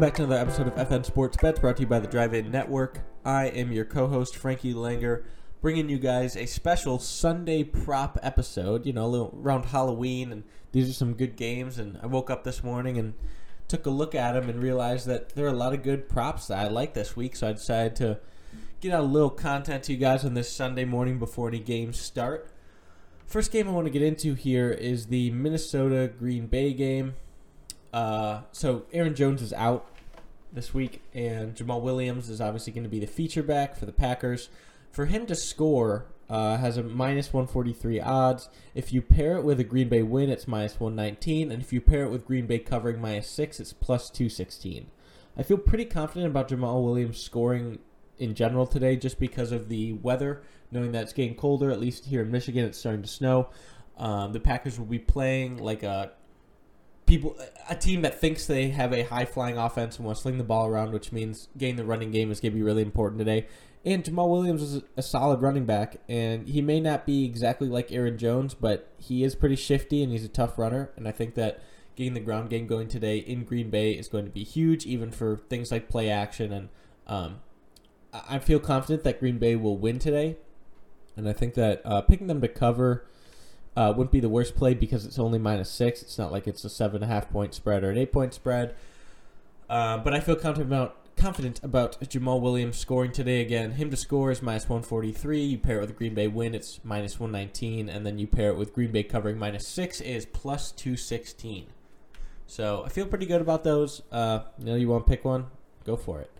welcome back to another episode of FN Sports Bets brought to you by the Drive In Network. I am your co host, Frankie Langer, bringing you guys a special Sunday prop episode, you know, little around Halloween, and these are some good games. And I woke up this morning and took a look at them and realized that there are a lot of good props that I like this week, so I decided to get out a little content to you guys on this Sunday morning before any games start. First game I want to get into here is the Minnesota Green Bay game. Uh, so Aaron Jones is out this week, and Jamaal Williams is obviously going to be the feature back for the Packers. For him to score, uh, has a minus 143 odds. If you pair it with a Green Bay win, it's minus 119, and if you pair it with Green Bay covering minus six, it's plus 216. I feel pretty confident about Jamaal Williams scoring in general today, just because of the weather. Knowing that it's getting colder, at least here in Michigan, it's starting to snow. Um, the Packers will be playing like a people a team that thinks they have a high flying offense and want to sling the ball around, which means getting the running game is going to be really important today. And Jamaal Williams is a solid running back, and he may not be exactly like Aaron Jones, but he is pretty shifty and he's a tough runner. And I think that getting the ground game going today in Green Bay is going to be huge, even for things like play action. And um, I feel confident that Green Bay will win today, and I think that uh, picking them to cover uh, wouldn't be the worst play because it's only minus six. It's not like it's a seven and a half point spread or an eight point spread. Uh, but I feel confident about confident about Jamaal Williams scoring today again. Him to score is minus 143. You pair it with Green Bay win, it's minus 119. And then you pair it with Green Bay covering minus 6 is plus 216. So I feel pretty good about those. Uh, you know, you want to pick one? Go for it.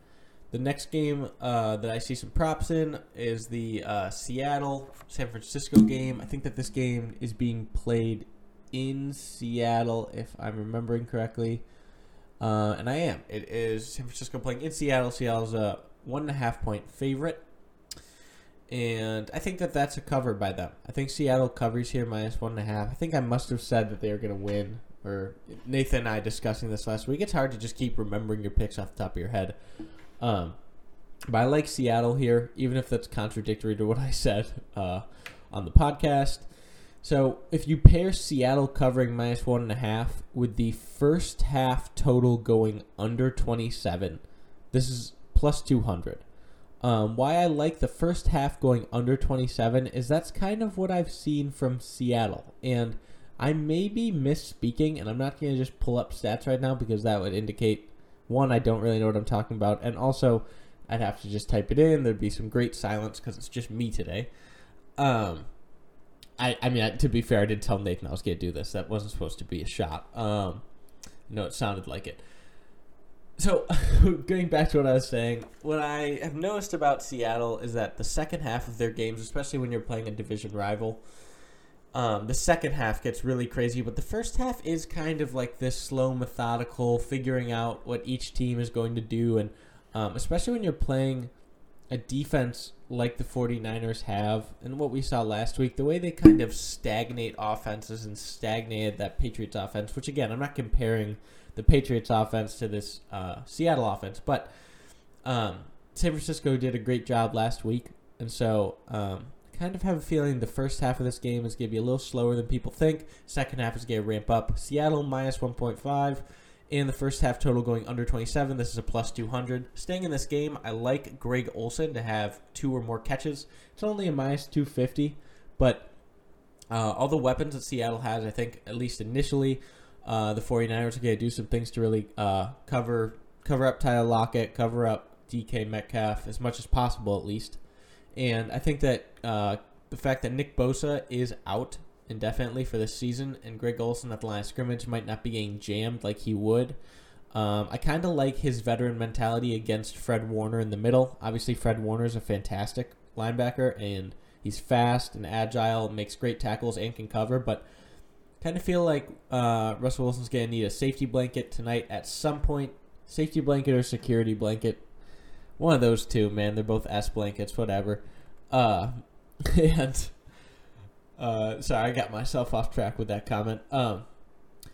The next game uh, that I see some props in is the uh, Seattle San Francisco game. I think that this game is being played in Seattle, if I'm remembering correctly. Uh, and I am. It is San Francisco playing in Seattle. Seattle's a one and a half point favorite. And I think that that's a cover by them. I think Seattle covers here minus one and a half. I think I must have said that they are going to win. Or Nathan and I discussing this last week. It's hard to just keep remembering your picks off the top of your head. Um, but I like Seattle here, even if that's contradictory to what I said uh, on the podcast. So if you pair Seattle covering minus one and a half with the first half total going under 27, this is plus 200. Um, why I like the first half going under 27 is that's kind of what I've seen from Seattle. And I may be misspeaking, and I'm not going to just pull up stats right now because that would indicate one, I don't really know what I'm talking about, and also I'd have to just type it in. There'd be some great silence because it's just me today. Um, I, I mean, I, to be fair, I did tell Nathan I was going to do this. That wasn't supposed to be a shot. Um, no, it sounded like it. So, going back to what I was saying, what I have noticed about Seattle is that the second half of their games, especially when you're playing a division rival, um, the second half gets really crazy, but the first half is kind of like this slow, methodical, figuring out what each team is going to do. And um, especially when you're playing a defense like the 49ers have, and what we saw last week, the way they kind of stagnate offenses and stagnated that Patriots offense, which again, I'm not comparing the Patriots offense to this uh, Seattle offense, but um, San Francisco did a great job last week. And so um, kind of have a feeling the first half of this game is going to be a little slower than people think. Second half is going to ramp up. Seattle minus 1.5. and the first half total going under 27. This is a plus 200. Staying in this game, I like Greg Olsen to have two or more catches. It's only a minus 250, but uh, all the weapons that Seattle has, I think, at least initially, uh, the 49ers are going to do some things to really uh, cover cover up Tyler Lockett, cover up DK Metcalf as much as possible, at least. And I think that uh, the fact that Nick Bosa is out indefinitely for this season and Greg Olsen at the line of scrimmage might not be getting jammed like he would. Um, I kind of like his veteran mentality against Fred Warner in the middle. Obviously, Fred Warner is a fantastic linebacker and he's fast and agile, makes great tackles and can cover. But kind of feel like uh, Russell Wilson's going to need a safety blanket tonight at some point. Safety blanket or security blanket. One of those two, man. They're both S blankets, whatever. Uh, and uh, sorry, I got myself off track with that comment. Um,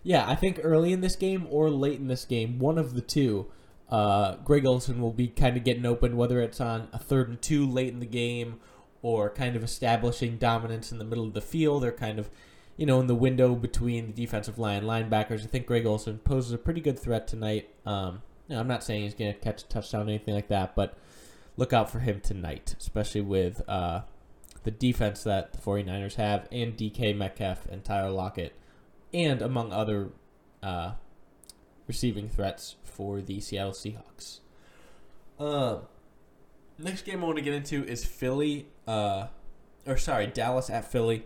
yeah, I think early in this game or late in this game, one of the two, uh, Greg Olsen will be kind of getting open, whether it's on a third and two late in the game or kind of establishing dominance in the middle of the field or kind of, you know, in the window between the defensive line linebackers. I think Greg Olsen poses a pretty good threat tonight. Um, know, I'm not saying he's going to catch a touchdown or anything like that, but look out for him tonight, especially with uh, the defense that the 49ers have and DK Metcalf and Tyler Lockett, and among other uh, receiving threats for the Seattle Seahawks. Uh, next game I want to get into is Philly, uh, or sorry, Dallas at Philly.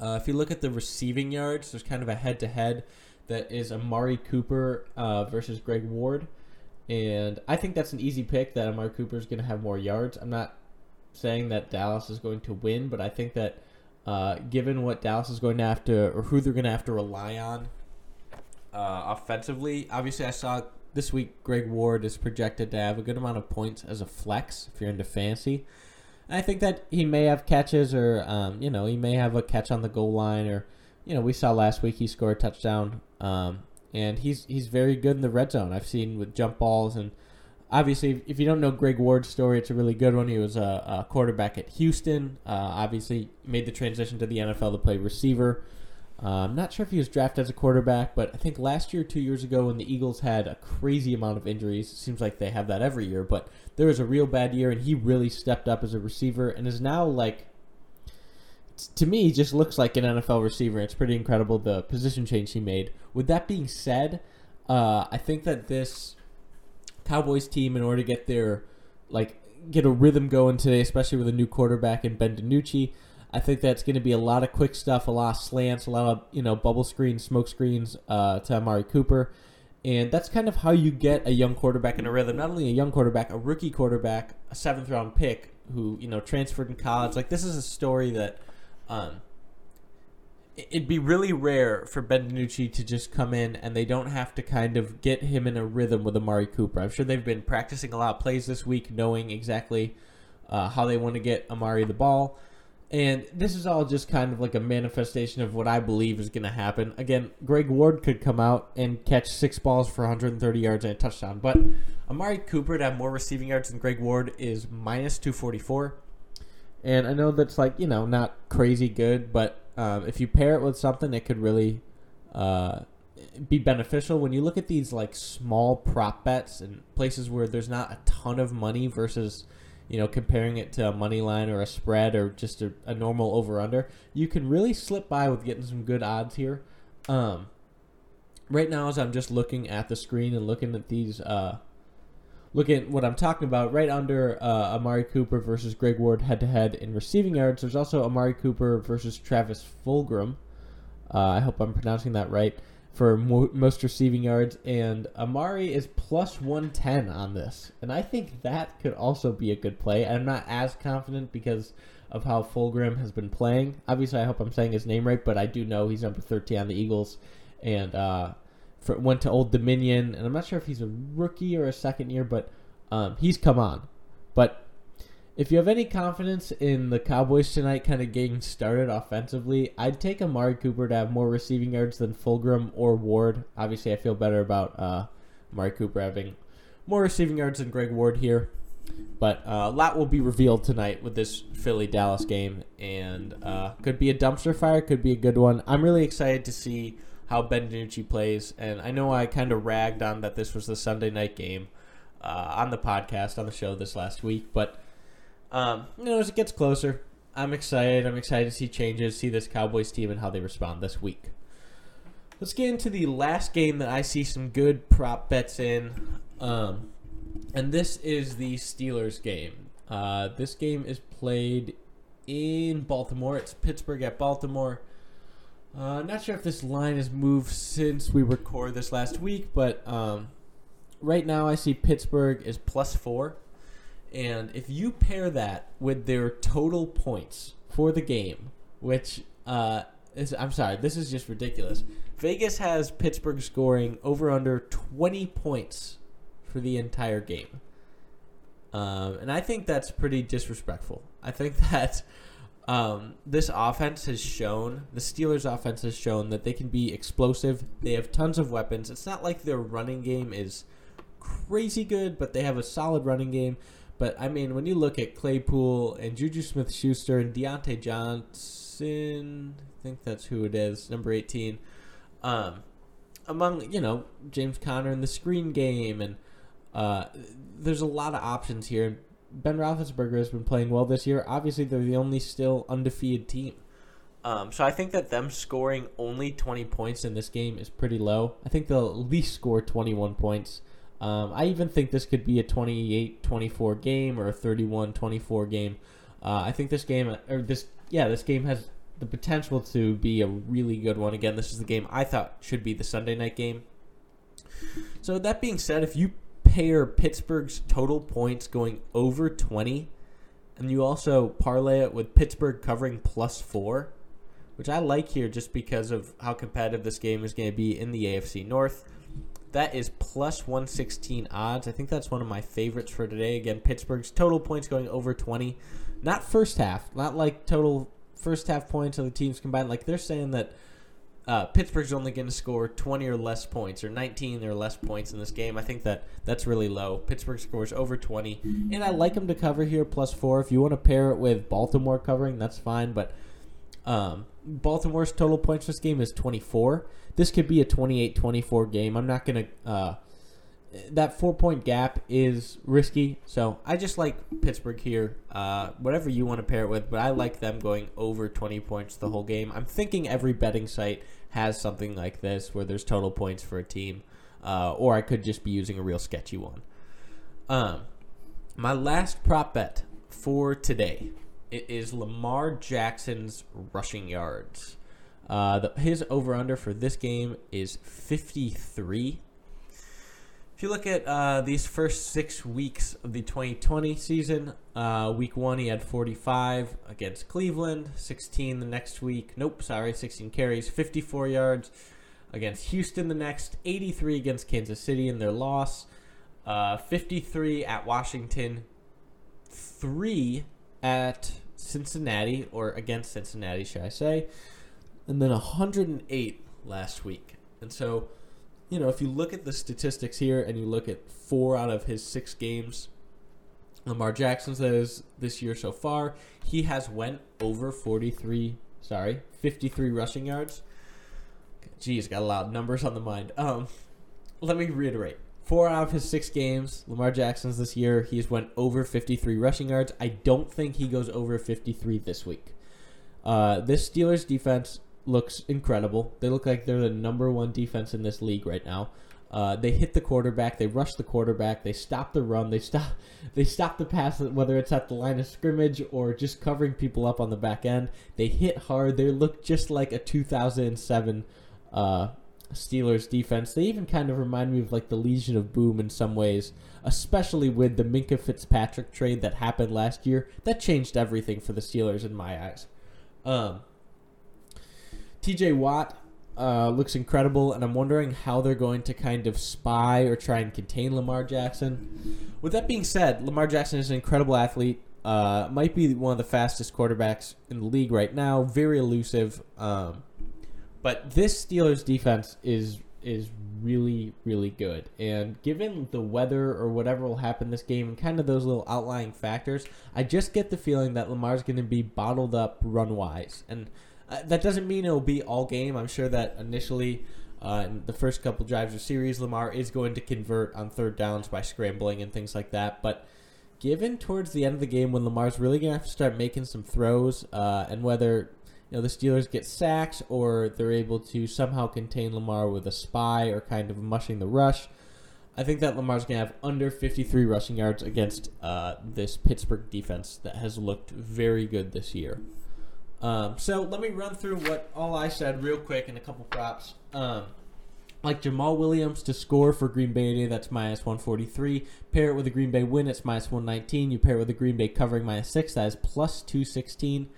Uh, if you look at the receiving yards, there's kind of a head to head that is Amari Cooper uh, versus Greg Ward. And I think that's an easy pick that Amari Cooper is going to have more yards. I'm not saying that Dallas is going to win, but I think that uh, given what Dallas is going to have to, or who they're going to have to rely on uh, offensively, obviously I saw this week Greg Ward is projected to have a good amount of points as a flex if you're into fantasy. I think that he may have catches, or um, you know, he may have a catch on the goal line, or you know, we saw last week he scored a touchdown, um, and he's he's very good in the red zone. I've seen with jump balls, and obviously, if you don't know Greg Ward's story, it's a really good one. He was a, a quarterback at Houston. Uh, obviously, made the transition to the NFL to play receiver. Uh, I'm not sure if he was drafted as a quarterback, but I think last year, two years ago, when the Eagles had a crazy amount of injuries, it seems like they have that every year, but there was a real bad year, and he really stepped up as a receiver and is now like, to me, just looks like an NFL receiver. It's pretty incredible the position change he made. With that being said, uh, I think that this Cowboys team, in order to get their like get a rhythm going today, especially with a new quarterback in Ben DiNucci, I think that's going to be a lot of quick stuff, a lot of slants, a lot of you know bubble screens, smoke screens uh, to Amari Cooper, and that's kind of how you get a young quarterback in a rhythm. Not only a young quarterback, a rookie quarterback, a seventh round pick who you know transferred in college. Like this is a story that um, it'd be really rare for Ben DiNucci to just come in and they don't have to kind of get him in a rhythm with Amari Cooper. I'm sure they've been practicing a lot of plays this week, knowing exactly uh, how they want to get Amari the ball. And this is all just kind of like a manifestation of what I believe is going to happen. Again, Greg Ward could come out and catch six balls for 130 yards and a touchdown, but Amari Cooper to have more receiving yards than Greg Ward is minus 244. And I know that's like, you know, not crazy good, but um, if you pair it with something, it could really uh, be beneficial. When you look at these like small prop bets and places where there's not a ton of money versus, you know, comparing it to a money line or a spread or just a, a normal over under, you can really slip by with getting some good odds here. Um, right now, as I'm just looking at the screen and looking at these, uh, looking at what I'm talking about, right under uh, Amari Cooper versus Greg Ward head to head in receiving yards, there's also Amari Cooper versus Travis Fulgham. Uh, I hope I'm pronouncing that right for mo- most receiving yards, and Amari is plus 110 on this, and I think that could also be a good play. I'm not as confident because of how Fulgham has been playing. Obviously, I hope I'm saying his name right, but I do know he's number 13 on the Eagles, and uh, for, went to Old Dominion, and I'm not sure if he's a rookie or a second year, but um, he's come on. But if you have any confidence in the Cowboys tonight kind of getting started offensively, I'd take Amari Cooper to have more receiving yards than Fulgham or Ward. Obviously, I feel better about uh, Amari Cooper having more receiving yards than Greg Ward here. But uh, a lot will be revealed tonight with this Philly Dallas game, and uh, could be a dumpster fire, could be a good one. I'm really excited to see how Ben DiNucci plays, and I know I kind of ragged on that this was the Sunday night game uh, on the podcast on the show this last week, but um, you know as it gets closer, I'm excited. I'm excited to see changes, see this Cowboys team and how they respond this week. Let's get into the last game that I see some good prop bets in. Um, and this is the Steelers game. Uh, this game is played in Baltimore. It's Pittsburgh at Baltimore. Uh, not sure if this line has moved since we recorded this last week, but um, right now I see Pittsburgh is plus four. And if you pair that with their total points for the game, which uh, is, I'm sorry, this is just ridiculous. Vegas has Pittsburgh scoring over under 20 points for the entire game. Um, and I think that's pretty disrespectful. I think that um, this offense has shown, the Steelers' offense has shown that they can be explosive. They have tons of weapons. It's not like their running game is crazy good, but they have a solid running game. But I mean, when you look at Claypool and Juju Smith Schuster and Diontae Johnson, I think that's who it is, number 18. Um, among you know James Conner in the screen game, and uh, there's a lot of options here. Ben Roethlisberger has been playing well this year. Obviously, they're the only still undefeated team. Um, so I think that them scoring only 20 points in this game is pretty low. I think they'll at least score 21 points. Um, I even think this could be a 28-24 game or a 31-24 game. Uh, I think this game, or this, yeah, this game has the potential to be a really good one. Again, this is the game I thought should be the Sunday night game. So that being said, if you pair Pittsburgh's total points going over 20, and you also parlay it with Pittsburgh covering plus four, which I like here just because of how competitive this game is going to be in the AFC North. That is plus 116 odds. I think that's one of my favorites for today. Again, Pittsburgh's total points going over 20. Not first half, not like total first half points of the teams combined. Like they're saying that uh, Pittsburgh's only going to score 20 or less points or 19 or less points in this game. I think that that's really low. Pittsburgh scores over 20, and I like them to cover here plus four. If you want to pair it with Baltimore covering, that's fine. But um, Baltimore's total points this game is 24. This could be a 28-24 game. I'm not going to. Uh, that four point gap is risky. So I just like Pittsburgh here. Uh, whatever you want to pair it with, but I like them going over 20 points the whole game. I'm thinking every betting site has something like this where there's total points for a team, uh, or I could just be using a real sketchy one. Um, my last prop bet for today it is Lamar Jackson's rushing yards. Uh, the, his over under for this game is 53 if you look at uh, these first six weeks of the 2020 season, uh, week one he had 45 against Cleveland, 16 the next week. Nope, sorry, 16 carries, 54 yards against Houston the next, 83 against Kansas City in their loss, uh, 53 at Washington, three at Cincinnati or against Cincinnati, should I say, and then 108 last week. And so you know, if you look at the statistics here and you look at four out of his six games, Lamar Jackson says this year so far, he has went over 43, sorry, 53 rushing yards. Geez, got a lot of numbers on the mind. Um, let me reiterate. Four out of his six games, Lamar Jackson's this year, he's went over 53 rushing yards. I don't think he goes over 53 this week. Uh, this Steelers defense looks incredible. They look like they're the number one defense in this league right now. Uh, they hit the quarterback. They rush the quarterback. They stop the run. They stop. They stop the pass, whether it's at the line of scrimmage or just covering people up on the back end. They hit hard. They look just like a 2007 uh, Steelers defense. They even kind of remind me of like the Legion of Boom in some ways, especially with the Minkah Fitzpatrick trade that happened last year. That changed everything for the Steelers in my eyes. Um, TJ Watt uh, looks incredible, and I'm wondering how they're going to kind of spy or try and contain Lamar Jackson. With that being said, Lamar Jackson is an incredible athlete. Uh, might be one of the fastest quarterbacks in the league right now. Very elusive. Um, but this Steelers defense is is really really good. And given the weather or whatever will happen this game and kind of those little outlying factors, I just get the feeling that Lamar's going to be bottled up run wise. And uh, that doesn't mean it'll be all game. I'm sure that initially, uh, in the first couple drives of series, Lamar is going to convert on third downs by scrambling and things like that. But given towards the end of the game when Lamar's really going to have to start making some throws, uh, and whether you know the Steelers get sacks or they're able to somehow contain Lamar with a spy or kind of mushing the rush. I think that Lamar's going to have under 53 rushing yards against uh, this Pittsburgh defense that has looked very good this year. Um, so let me run through what all I said real quick in a couple props. Um, like Jamaal Williams to score for Green Bay today, that's minus 143. Pair it with a Green Bay win, it's minus 119. You pair it with a Green Bay covering minus 6, that is plus 216.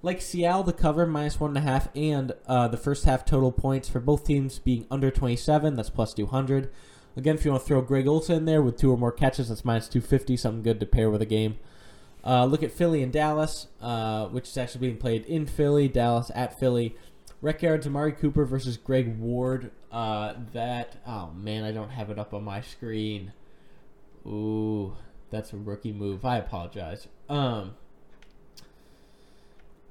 Like Seattle, the cover minus 1.5, and uh, the first half total points for both teams being under 27, that's plus 200. Again, if you want to throw Greg Olsen in there with two or more catches, that's minus 250, something good to pair with a game. Uh, look at Philly and Dallas, uh, which is actually being played in Philly, Dallas at Philly. Rec yards, Amari Cooper versus Greg Ward. Uh, that, oh man, I don't have it up on my screen. Ooh, that's a rookie move. I apologize. Um,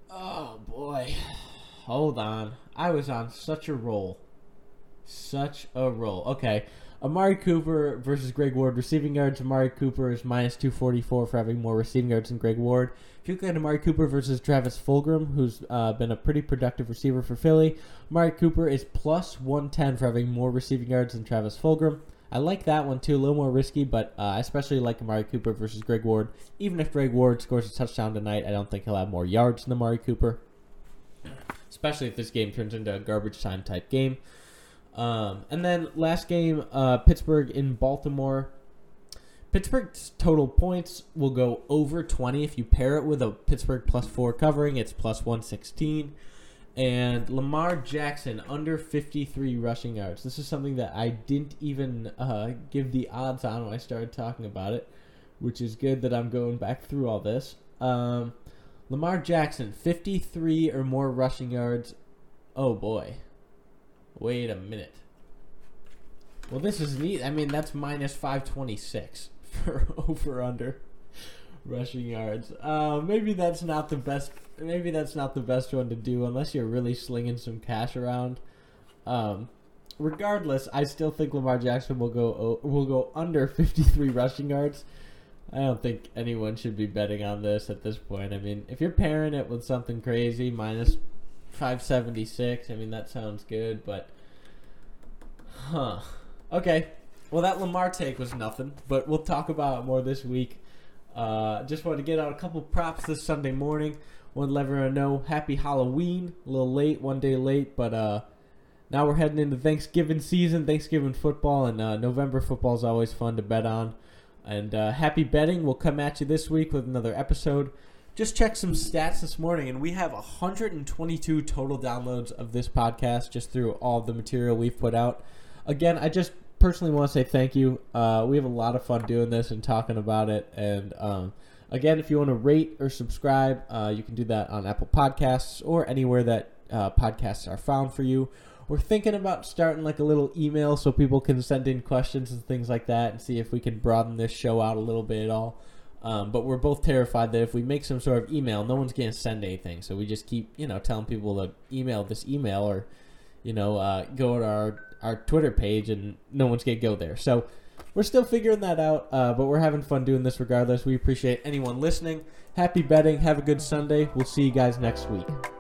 oh boy. Hold on. I was on such a roll. Such a roll. Okay. Amari Cooper versus Greg Ward. Receiving yards, Amari Cooper is minus 244 for having more receiving yards than Greg Ward. If you look at Amari Cooper versus Travis Fulgham, who's uh, been a pretty productive receiver for Philly, Amari Cooper is plus 110 for having more receiving yards than Travis Fulgham. I like that one too, a little more risky, but uh, I especially like Amari Cooper versus Greg Ward. Even if Greg Ward scores a touchdown tonight, I don't think he'll have more yards than Amari Cooper, especially if this game turns into a garbage time type game. Um, and then last game, uh, Pittsburgh in Baltimore. Pittsburgh's total points will go over 20 if you pair it with a Pittsburgh plus four covering. It's plus 116. And Lamar Jackson under 53 rushing yards. This is something that I didn't even uh, give the odds on when I started talking about it, which is good that I'm going back through all this. Um, Lamar Jackson, 53 or more rushing yards. Oh boy. Wait a minute. Well, this is neat. I mean, that's minus 526 for over under rushing yards. Uh, maybe that's not the best. Maybe that's not the best one to do unless you're really slinging some cash around. Um, regardless, I still think Lamar Jackson will go will go under 53 rushing yards. I don't think anyone should be betting on this at this point. I mean, if you're pairing it with something crazy, minus 576. I mean, that sounds good, but huh. Okay. Well, that Lamar take was nothing, but we'll talk about it more this week. Uh, just wanted to get out a couple props this Sunday morning. Want to let everyone know Happy Halloween. A little late, one day late, but uh, now we're heading into Thanksgiving season, Thanksgiving football, and uh, November football is always fun to bet on. And uh, happy betting. We'll come at you this week with another episode just checked some stats this morning, and we have 122 total downloads of this podcast just through all the material we've put out. Again, I just personally want to say thank you. Uh, we have a lot of fun doing this and talking about it. And um, again, if you want to rate or subscribe, uh, you can do that on Apple Podcasts or anywhere that uh, podcasts are found for you. We're thinking about starting like a little email so people can send in questions and things like that and see if we can broaden this show out a little bit at all. Um, but we're both terrified that if we make some sort of email, no one's going to send anything. So we just keep, you know, telling people to email this email or, you know, uh, go to our, our Twitter page and no one's going to go there. So we're still figuring that out, uh, but we're having fun doing this regardless. We appreciate anyone listening. Happy betting. Have a good Sunday. We'll see you guys next week.